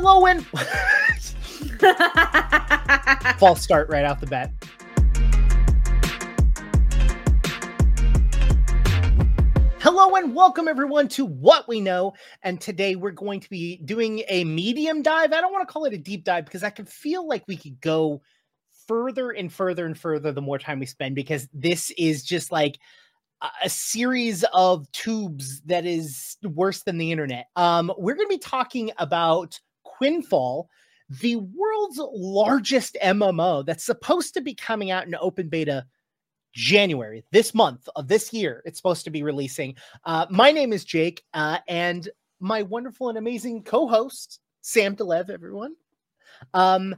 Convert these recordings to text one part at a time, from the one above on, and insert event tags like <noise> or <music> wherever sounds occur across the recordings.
Hello and <laughs> false start right off the bat. Hello and welcome everyone to What We Know. And today we're going to be doing a medium dive. I don't want to call it a deep dive because I can feel like we could go further and further and further the more time we spend because this is just like a series of tubes that is worse than the internet. Um, we're going to be talking about Quinfall, the world's largest MMO that's supposed to be coming out in open beta January, this month of this year. It's supposed to be releasing. Uh, my name is Jake, uh, and my wonderful and amazing co-host Sam de Leve. Everyone, um,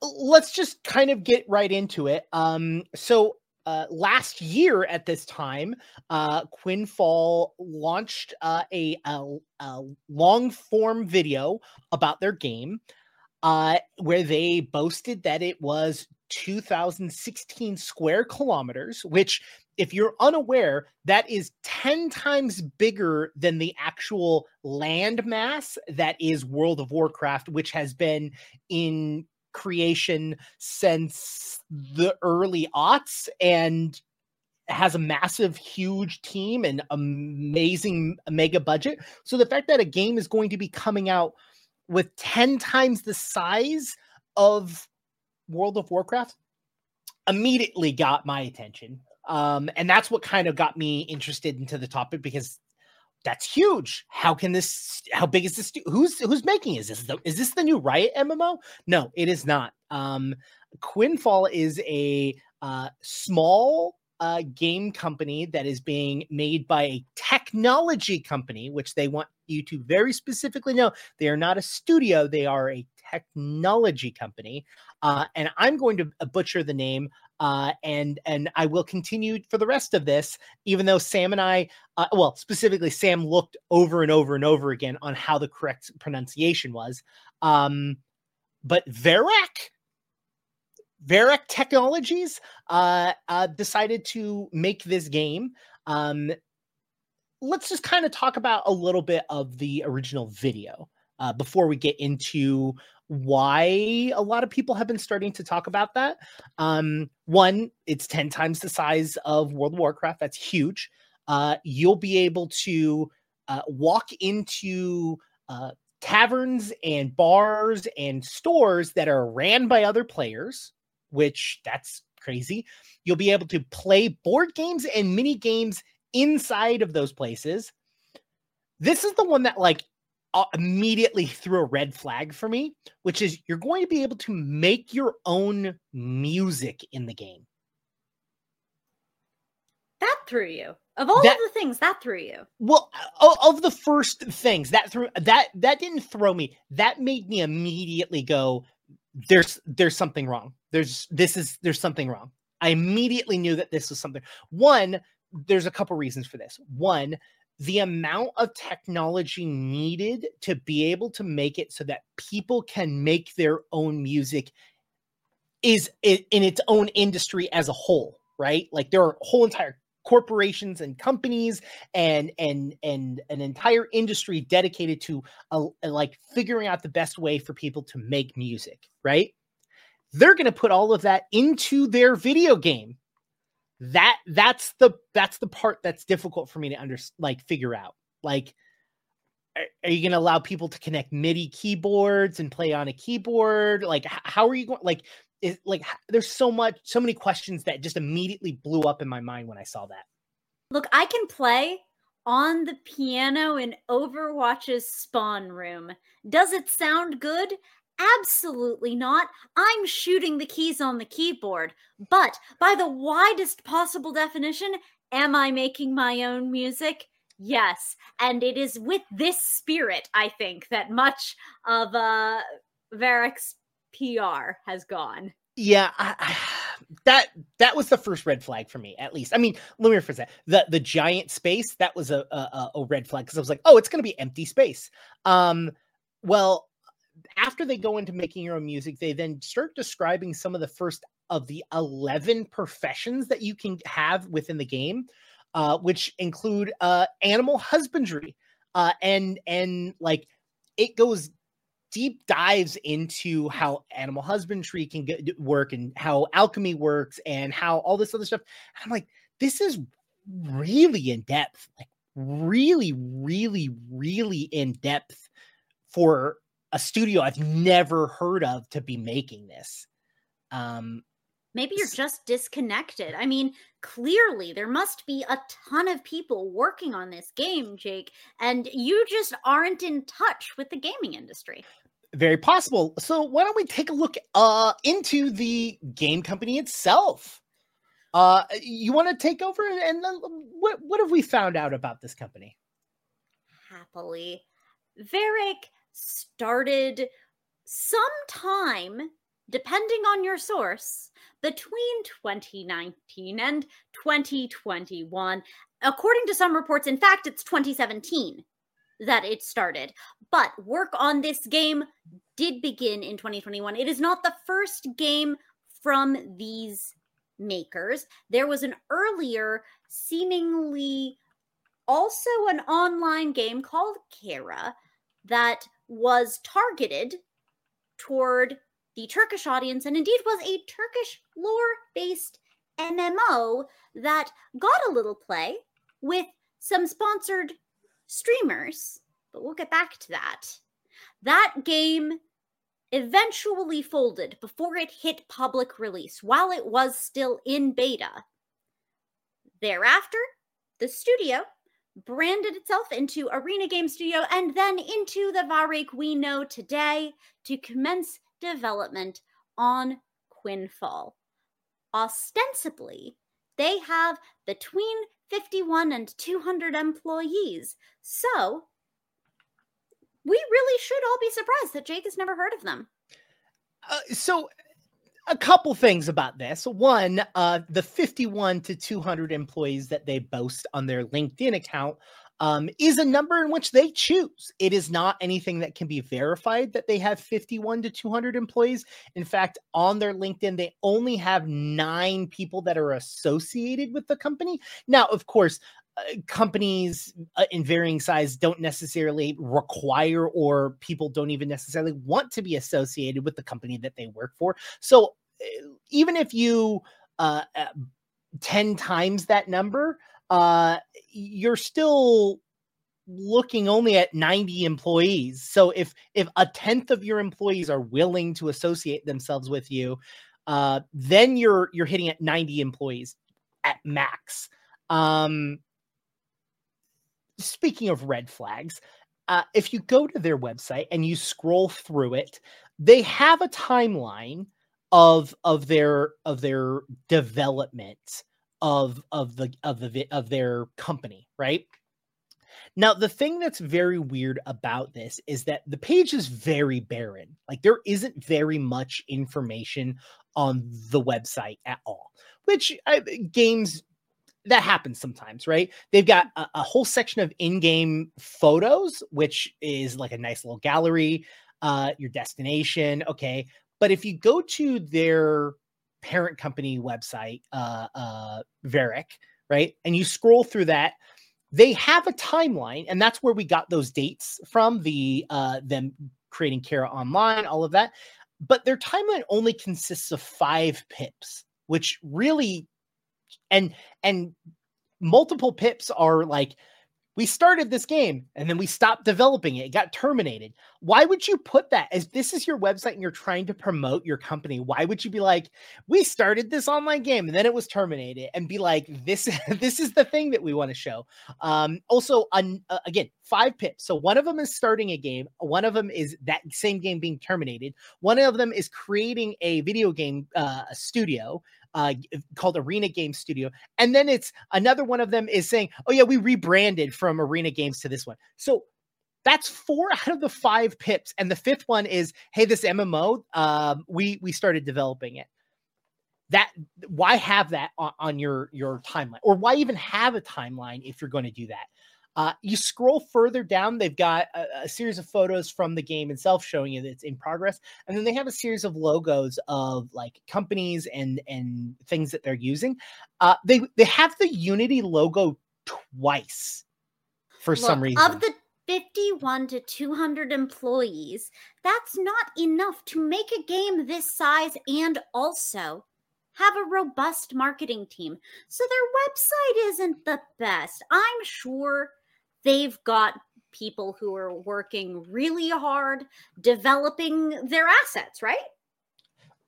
let's just kind of get right into it. Um, so uh, last year at this time, uh, Quinfall launched uh, a, a, a long form video about their game uh, where they boasted that it was 2016 square kilometers, which, if you're unaware, that is 10 times bigger than the actual land mass that is World of Warcraft, which has been in creation since the early aughts and has a massive, huge team and amazing mega budget. So the fact that a game is going to be coming out with 10 times the size of World of Warcraft immediately got my attention. Um, and that's what kind of got me interested into the topic because that's huge. How can this? How big is this? Who's who's making? Is this the is this the new Riot MMO? No, it is not. Um, Quinfall is a uh, small uh, game company that is being made by a technology company, which they want you to very specifically know they are not a studio; they are a technology company. Uh, and I'm going to butcher the name uh, and and I will continue for the rest of this, even though Sam and I, uh, well, specifically Sam looked over and over and over again on how the correct pronunciation was. Um, but Vawraek, Vawraek Technologies, uh, uh, decided to make this game. Um, let's just kind of talk about a little bit of the original video uh, before we get into why a lot of people have been starting to talk about that. Um, one, it's 10 times the size of World of Warcraft. That's huge. Uh, you'll be able to uh, walk into uh, taverns and bars and stores that are ran by other players, which that's crazy. You'll be able to play board games and mini games inside of those places. This is the one that like immediately threw a red flag for me, which is you're going to be able to make your own music in the game. That threw you. Of all that, of the things, that threw you. Well, of, of the first things that threw that that didn't throw me. That made me immediately go, "There's there's something wrong. There's this is there's something wrong." I immediately knew that this was something. One, there's a couple reasons for this. One, the amount of technology needed to be able to make it so that people can make their own music is in its own industry as a whole right? Like there are whole entire corporations and companies and and and an entire industry dedicated to a, a, like figuring out the best way for people to make music right? They're going to put all of that into their video game that that's the that's the part that's difficult for me to under like figure out. Like are, you going to allow people to connect midi keyboards and play on a keyboard? Like how are you going like is like there's so much so many questions that just immediately blew up in my mind when i saw that. Look i can play on the piano in overwatch's spawn room. Does it sound good Absolutely not. I'm shooting the keys on the keyboard. But by the widest possible definition, am I making my own music? Yes. And it is with this spirit, I think, that much of uh Vawraek's PR has gone. Yeah, I, I, that that was the first red flag for me, at least. I mean, let me rephrase that. The the giant space that was a a, a red flag because I was like, oh, it's going to be empty space. Um, well, after they go into making your own music, they then start describing some of the first of the 11 professions that you can have within the game, uh, which include uh, animal husbandry uh, and and like it goes deep dives into how animal husbandry can get, work and how alchemy works and how all this other stuff. And I'm like, this is really in depth, like really, really, really in depth for a studio I've never heard of to be making this. Um, Maybe you're just disconnected. I mean, clearly there must be a ton of people working on this game, Jake, and you just aren't in touch with the gaming industry. Very possible. So why don't we take a look uh into the game company itself? Uh you want to take over and then what what have we found out about this company? Happily. Vawraek started sometime depending on your source between 2019 and 2021. According to some reports, in fact, it's 2017 that it started. But work on this game did begin in 2021. It is not the first game from these makers. There was an earlier, seemingly also an online game called Kara that was targeted toward the Turkish audience and indeed was a Turkish lore based MMO that got a little play with some sponsored streamers, but we'll get back to that. That game eventually folded before it hit public release while it was still in beta. Thereafter, the studio branded itself into Arena Game Studio and then into the Vawraek we know today to commence development on Quinfall. Ostensibly, they have between 51 and 200 employees. So, we really should all be surprised that Jake has never heard of them. Uh, so, a couple things about this. One, uh, the 51 to 200 employees that they boast on their LinkedIn account um, is a number in which they choose. It is not anything that can be verified that they have 51 to 200 employees. In fact, on their LinkedIn, they only have nine people that are associated with the company. Now, of course, companies uh, in varying size don't necessarily require or people don't even necessarily want to be associated with the company that they work for. So uh, even if you uh, uh 10 times that number, uh, you're still looking only at 90 employees. So if if a tenth of your employees are willing to associate themselves with you, uh, then you're you're hitting at 90 employees at max. Um, speaking of red flags, uh, if you go to their website and you scroll through it, they have a timeline of of their of their development of of the of the of their company, right? Now, the thing that's very weird about this is that the page is very barren. Like there isn't very much information on the website at all, which uh, games that happens sometimes, right? They've got a, a whole section of in-game photos, which is like a nice little gallery, uh, your destination, okay. But if you go to their parent company website, uh, uh, Vawraek, right? And you scroll through that, they have a timeline, and that's where we got those dates from the uh, them creating Kara Online, all of that. But their timeline only consists of five pips, which really and and multiple pips are like we started this game and then we stopped developing it. It got terminated. Why would you put that as this is your website and you're trying to promote your company? Why would you be like, we started this online game and then it was terminated and be like, this, <laughs> this is the thing that we want to show. Um, also, un, uh, again, five pips. So one of them is starting a game. One of them is that same game being terminated. One of them is creating a video game uh, studio uh, called Arena Game Studio. And then it's another one of them is saying, oh, yeah, we rebranded from Arena Games to this one. So that's four out of the five pips. And the fifth one is, hey, this MMO, um, we we started developing it. That why have that on your your timeline, or why even have a timeline if you're going to do that? Uh, you scroll further down, they've got a, a, series of photos from the game itself showing you that it's in progress, and then they have a series of logos of like companies and and things that they're using. Uh, they they have the Unity logo twice for Look, some reason. Of the 51 to 200 employees, that's not enough to make a game this size and also have a robust marketing team. So their website isn't the best. I'm sure they've got people who are working really hard developing their assets, right?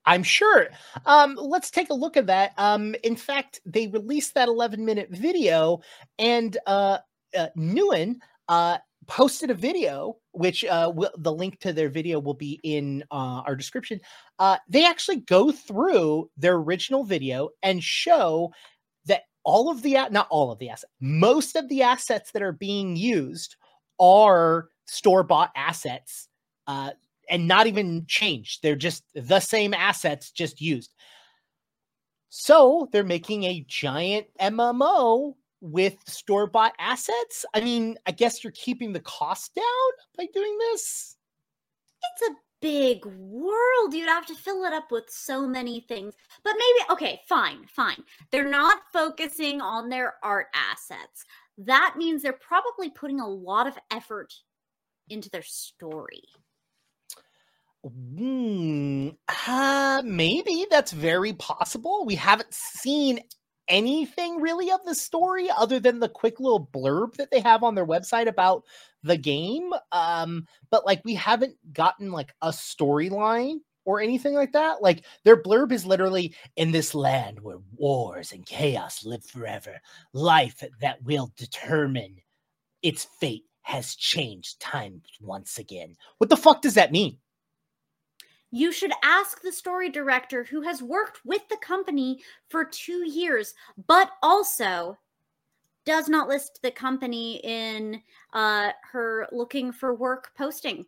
I'm sure. Um, let's take a look at that. Um, in fact, they released that 11 minute video, and uh, uh, Newen uh, posted a video, which uh, will, the link to their video will be in uh, our description. Uh, they actually go through their original video and show that all of the not all of the assets, most of the assets that are being used are store bought assets. Uh, and not even changed. They're just the same assets, just used. So they're making a giant MMO with store bought assets. I mean, I guess you're keeping the cost down by doing this. It's a big world. You'd have to fill it up with so many things. But maybe, okay, fine, fine. They're not focusing on their art assets. That means they're probably putting a lot of effort into their story. Mm, uh, maybe that's very possible. We haven't seen anything really of the story other than the quick little blurb that they have on their website about the game. Um, but like we haven't gotten like a storyline or anything like that. Like their blurb is literally in this land where wars and chaos live forever, life that will determine its fate has changed time once again. What the fuck does that mean? You should ask the story director who has worked with the company for two years, but also does not list the company in uh, her looking for work posting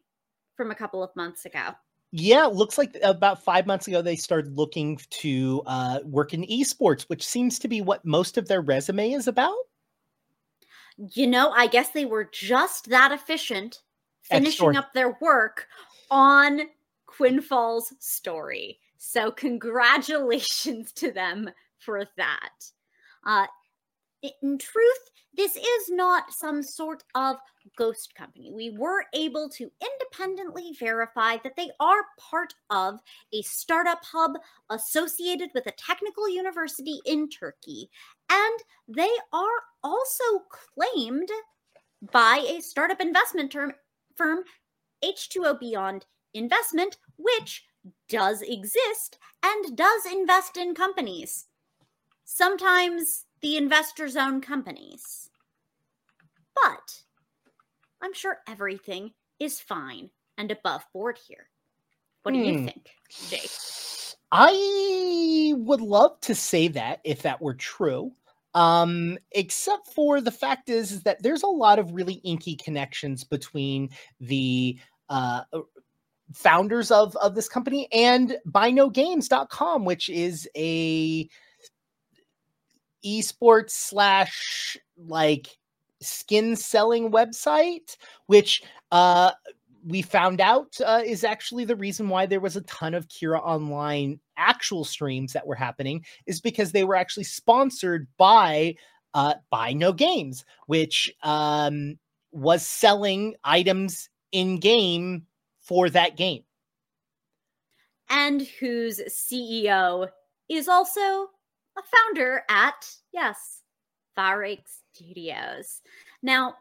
from a couple of months ago. Yeah, looks like about five months ago they started looking to uh, work in esports, which seems to be what most of their resume is about. You know, I guess they were just that efficient finishing up their work on Quinfall's story. So, congratulations to them for that. Uh, in truth, this is not some sort of ghost company. We were able to independently verify that they are part of a startup hub associated with a technical university in Turkey. And they are also claimed by a startup investment term, firm, H2O Beyond investment, which does exist and does invest in companies. Sometimes the investors own companies. But I'm sure everything is fine and above board here. What do hmm. you think, Jake? I would love to say that if that were true. Um, except for the fact is, is that there's a lot of really inky connections between the uh, founders of of this company and binogames.com which is a esports slash like skin selling website which uh we found out uh, is actually the reason why there was a ton of Kira Online actual streams that were happening is because they were actually sponsored by uh, Buy No Games, which um, was selling items in game for that game. And whose CEO is also a founder at, yes, Vawraek Studios. Now,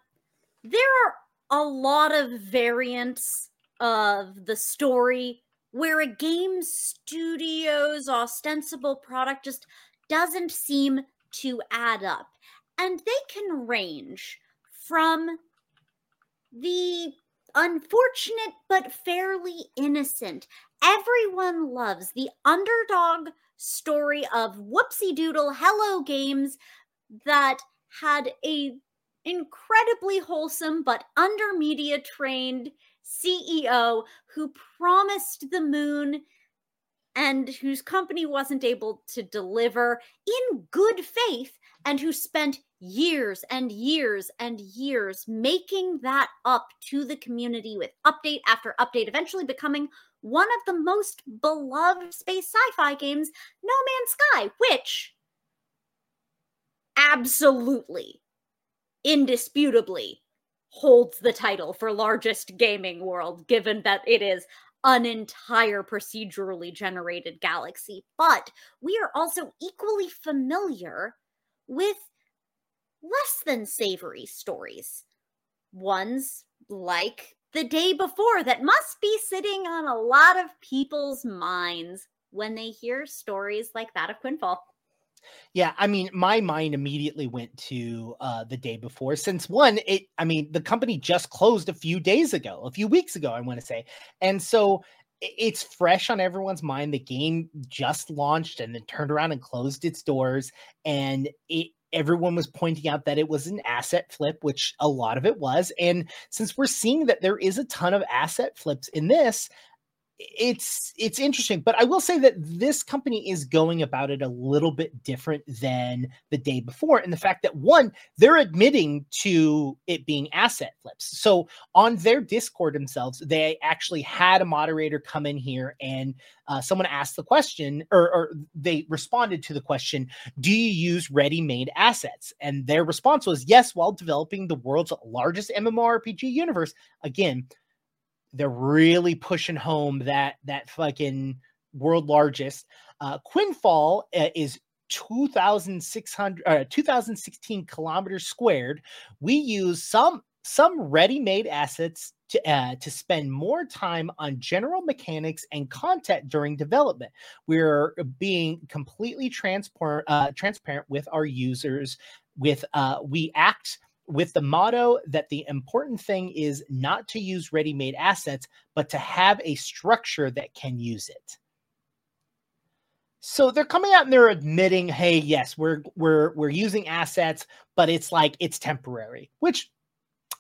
there are a lot of variants of the story where a game studio's ostensible product just doesn't seem to add up. And they can range from the unfortunate but fairly innocent. Everyone loves the underdog story of whoopsie doodle hello games that had a incredibly wholesome but under media trained CEO who promised the moon and whose company wasn't able to deliver in good faith and who spent years and years and years making that up to the community with update after update, eventually becoming one of the most beloved space sci fi games, No Man's Sky, which absolutely, indisputably holds the title for largest gaming world, given that it is an entire procedurally generated galaxy. But we are also equally familiar with less than savory stories. Ones like the day before that must be sitting on a lot of people's minds when they hear stories like that of Quinfall. Yeah, I mean, my mind immediately went to uh, the day before. Since one, it, I mean, the company just closed a few days ago, a few weeks ago, I want to say, and so it's fresh on everyone's mind. The game just launched and then turned around and closed its doors, and it everyone was pointing out that it was an asset flip, which a lot of it was. And since we're seeing that there is a ton of asset flips in this, it's it's interesting but i will say that this company is going about it a little bit different than the day before and the fact that one they're admitting to it being asset flips. So on their discord themselves they actually had a moderator come in here and uh, someone asked the question or, or they responded to the question do you use ready-made assets? And their response was yes while developing the world's largest mmorpg universe. Again they're really pushing home that that fucking world largest. Uh, Quinfall uh, is 2,600 uh, 2016 kilometers squared. We use some some ready-made assets to uh, to spend more time on general mechanics and content during development. We're being completely transparent uh, transparent with our users. With uh, we act with the motto that the important thing is not to use ready made assets, but to have a structure that can use it. So they're coming out and they're admitting, hey, yes, we're we're we're using assets, but it's like it's temporary, which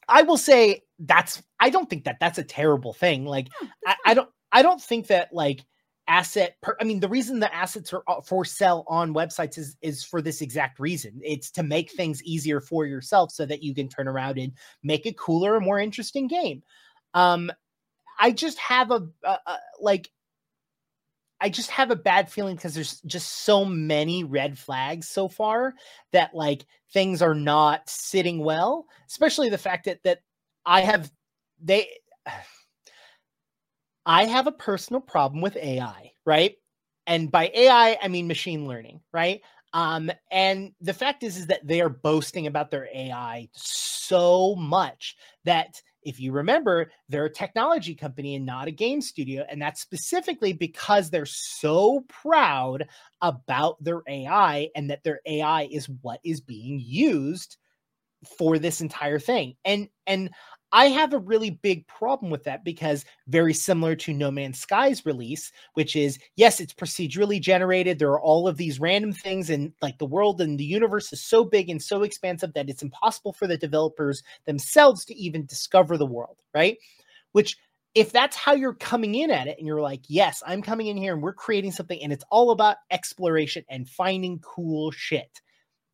I will say that's I don't think that that's a terrible thing. Like I, I don't I don't think that like asset per, i mean the reason the assets are uh, for sale on websites is is for this exact reason. It's to make things easier for yourself so that you can turn around and make a cooler more interesting game. Um i just have a, a, a like I just have a bad feeling because there's just so many red flags so far that like things are not sitting well, especially the fact that that I have they I have a personal problem with AI, right? And by AI, I mean machine learning, right? Um, and the fact is, is that they are boasting about their AI so much that if you remember, they're a technology company and not a game studio. And that's specifically because they're so proud about their AI and that their AI is what is being used for this entire thing. And and I have a really big problem with that because very similar to No Man's Sky's release, which is yes, it's procedurally generated. There are all of these random things, and like the world and the universe is so big and so expansive that it's impossible for the developers themselves to even discover the world, right? Which if that's how you're coming in at it and you're like, yes, I'm coming in here and we're creating something and it's all about exploration and finding cool shit.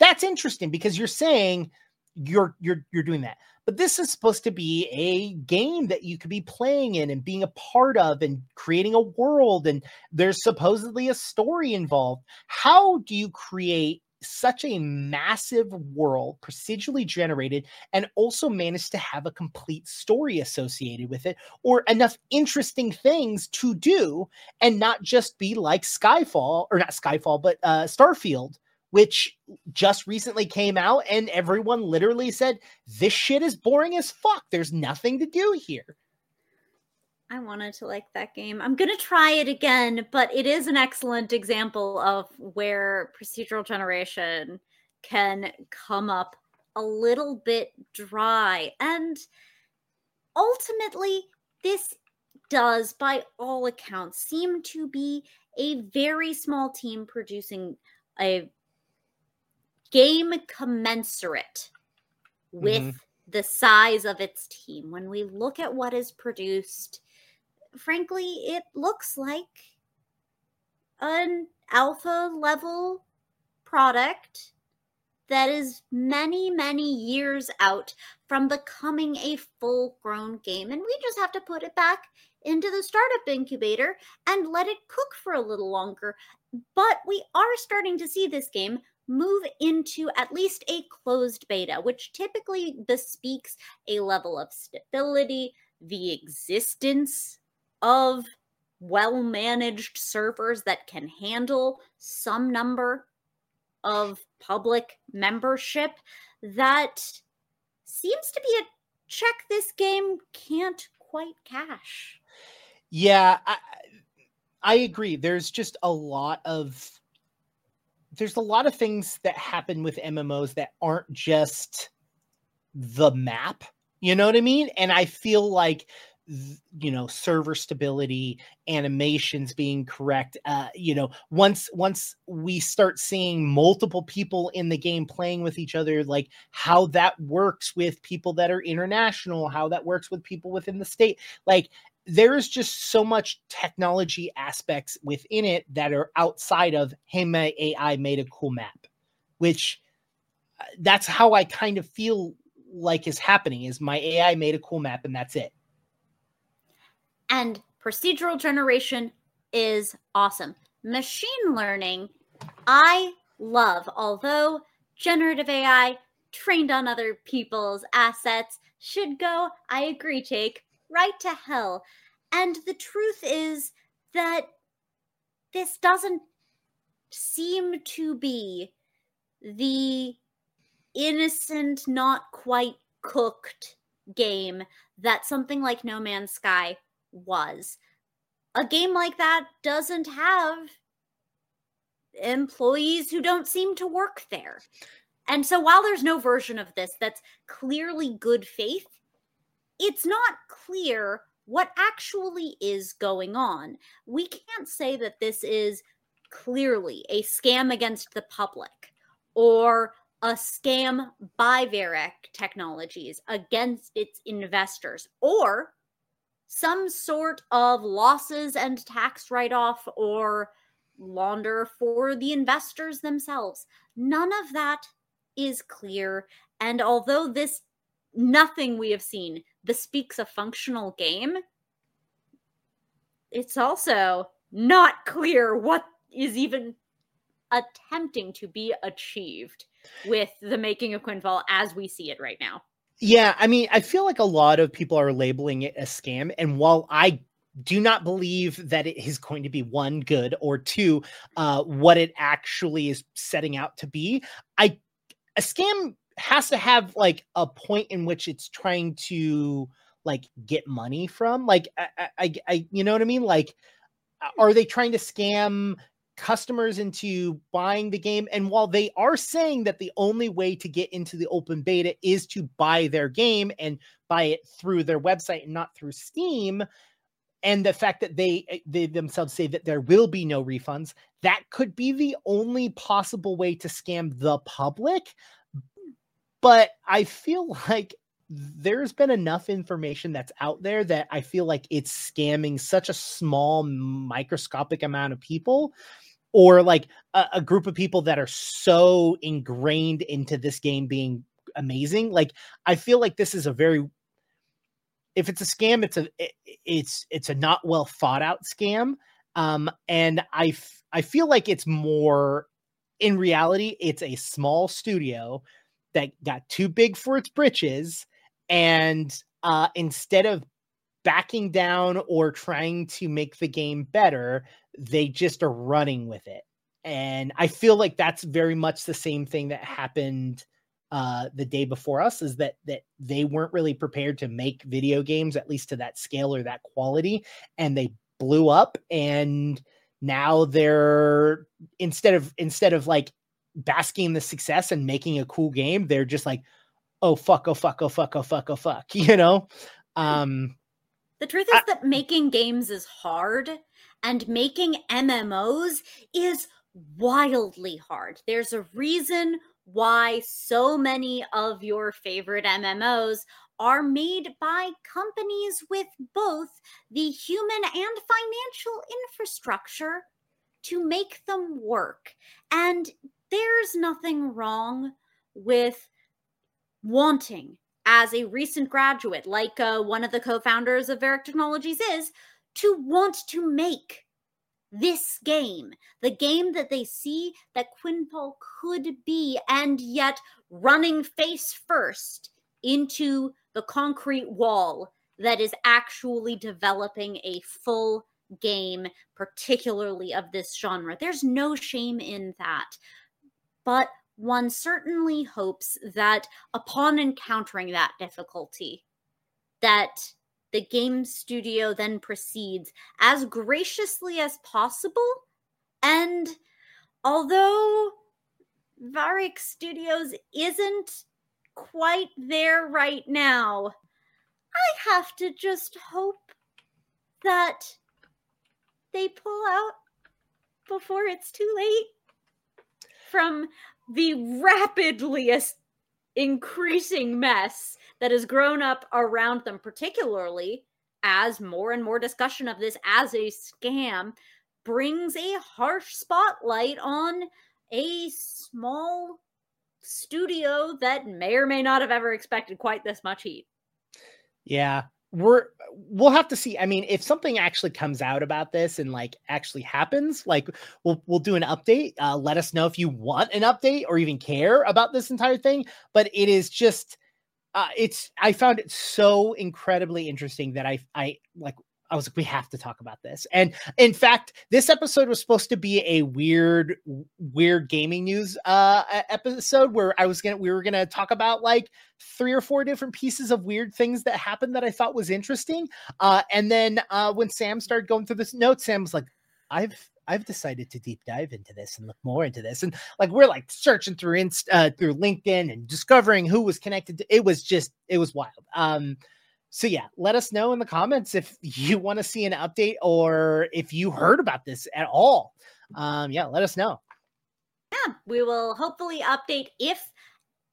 That's interesting because you're saying you're you're you're doing that. But this is supposed to be a game that you could be playing in and being a part of and creating a world and there's supposedly a story involved. How do you create such a massive world procedurally generated and also manage to have a complete story associated with it or enough interesting things to do and not just be like skyfall or not skyfall but uh, starfield which just recently came out and everyone literally said this shit is boring as fuck. There's nothing to do here. I wanted to like that game. I'm gonna try it again but it is an excellent example of where procedural generation can come up a little bit dry. And ultimately this does by all accounts seem to be a very small team producing a game commensurate with mm-hmm. the size of its team. When we look at what is produced, frankly, it looks like an alpha level product that is many, many years out from becoming a full grown game. And we just have to put it back into the startup incubator and let it cook for a little longer. But we are starting to see this game move into at least a closed beta, which typically bespeaks a level of stability, the existence of well managed servers that can handle some number of public membership that seems to be a check this game can't quite cash. Yeah, I, I agree. There's just a lot of there's a lot of things that happen with MMOs that aren't just the map. You know what I mean? And I feel like you know server stability animations being correct uh you know once once we start seeing multiple people in the game playing with each other like how that works with people that are international how that works with people within the state like there's just so much technology aspects within it that are outside of hey my ai made a cool map which uh, that's how i kind of feel like is happening is my ai made a cool map and that's it. And procedural generation is awesome. Machine learning i love although generative ai trained on other people's assets should go i agree jake right to hell. And the truth is that this doesn't seem to be the innocent, not quite cooked game that something like No Man's Sky was. A game like that doesn't have employees who don't seem to work there. And so while there's no version of this that's clearly good faith, it's not clear what actually is going on. We can't say that this is clearly a scam against the public or a scam by Vawraek Technologies against its investors or some sort of losses and tax write off or launder for the investors themselves. None of that is clear. And although this nothing we have seen bespeaks a functional game, it's also not clear what is even attempting to be achieved with the making of Quinfall as we see it right now. Yeah, I mean, I feel like a lot of people are labeling it a scam. And while I do not believe that it is going to be one good or two, uh, what it actually is setting out to be, I a scam has to have like a point in which it's trying to like get money from like I, I, I you know what i mean? Like are they trying to scam customers into buying the game? And while they are saying that the only way to get into the open beta is to buy their game and buy it through their website and not through steam and the fact that they eh, they themselves say that there will be no refunds that could be the only possible way to scam the public but I feel <laughs> like there's been enough information that's out there that I feel like it's scamming such a small microscopic amount of people or like a, a, group of people that are so ingrained into this game being amazing. Like i feel like this is a very if it's a scam it's a it's it's a not well thought out scam. Um and i i feel like it's more in reality it's a small studio that got too big for its britches and uh, instead of backing down or trying to make the game better they just are running with it. And i feel like that's very much the same thing that happened uh, the day before us is that that they weren't really prepared to make video games at least to that scale or that quality and they blew up and now they're instead of instead of like basking the success and making a cool game, they're just like, oh fuck, oh fuck, oh fuck, oh fuck, oh fuck, <laughs> you know? Um the truth is I, that making games is hard and making MMOs is wildly hard. There's a reason why so many of your favorite MMOs are made by companies with both the human and financial infrastructure to make them work. And there's nothing wrong with wanting as a recent graduate like uh, one of the co-founders of Vawraek Technologies is to want to make this game, the game that they see that Quinfall could be, and yet running face first into the concrete wall that is actually developing a full game, particularly of this genre. There's no shame in that. But one certainly hopes that upon encountering that difficulty, that the game studio then proceeds as graciously as possible. And although Vawraek Studios isn't quite there right now, I have to just hope that they pull out before it's too late from the rapidly increasing mess that has grown up around them, particularly as more and more discussion of this as a scam brings a harsh spotlight on a small studio that may or may not have ever expected quite this much heat. Yeah, we're we'll have to see. I mean, if something actually comes out about this and like actually happens, like we'll we'll do an update. Uh, let us know if you want an update or even care about this entire thing. But it is just, uh, it's I found it so incredibly interesting that I I like I was like, we have to talk about this. And in fact, this episode was supposed to be a weird, weird gaming news uh episode where I was gonna we were gonna talk about like three or four different pieces of weird things that happened that I thought was interesting. Uh and then uh when Sam started going through this note, Sam was like, I've I've decided to deep dive into this and look more into this. And like we're like searching through Inst- uh, through LinkedIn and discovering who was connected to it was just it was wild. Um so yeah, let us know in the comments if you want to see an update or if you heard about this at all. Um, yeah, let us know. Yeah, we will hopefully update if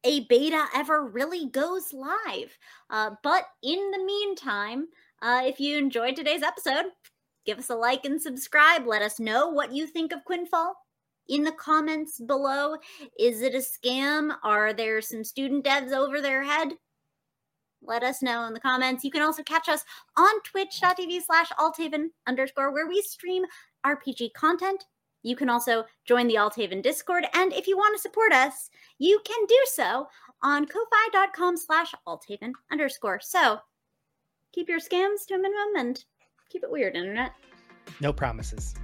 a beta ever really goes live. Uh, but in the meantime, uh, if you enjoyed today's episode, give us a like and subscribe. Let us know what you think of Quinfall in the comments below. Is it a scam? Are there some student devs over their head? Let us know in the comments. You can also catch us on twitch.tv slash althaven underscore where we stream RPG content. You can also join the Althaven Discord. And if you want to support us, you can do so on ko-fi.com slash althaven underscore. So keep your scams to a minimum and keep it weird, internet. No promises.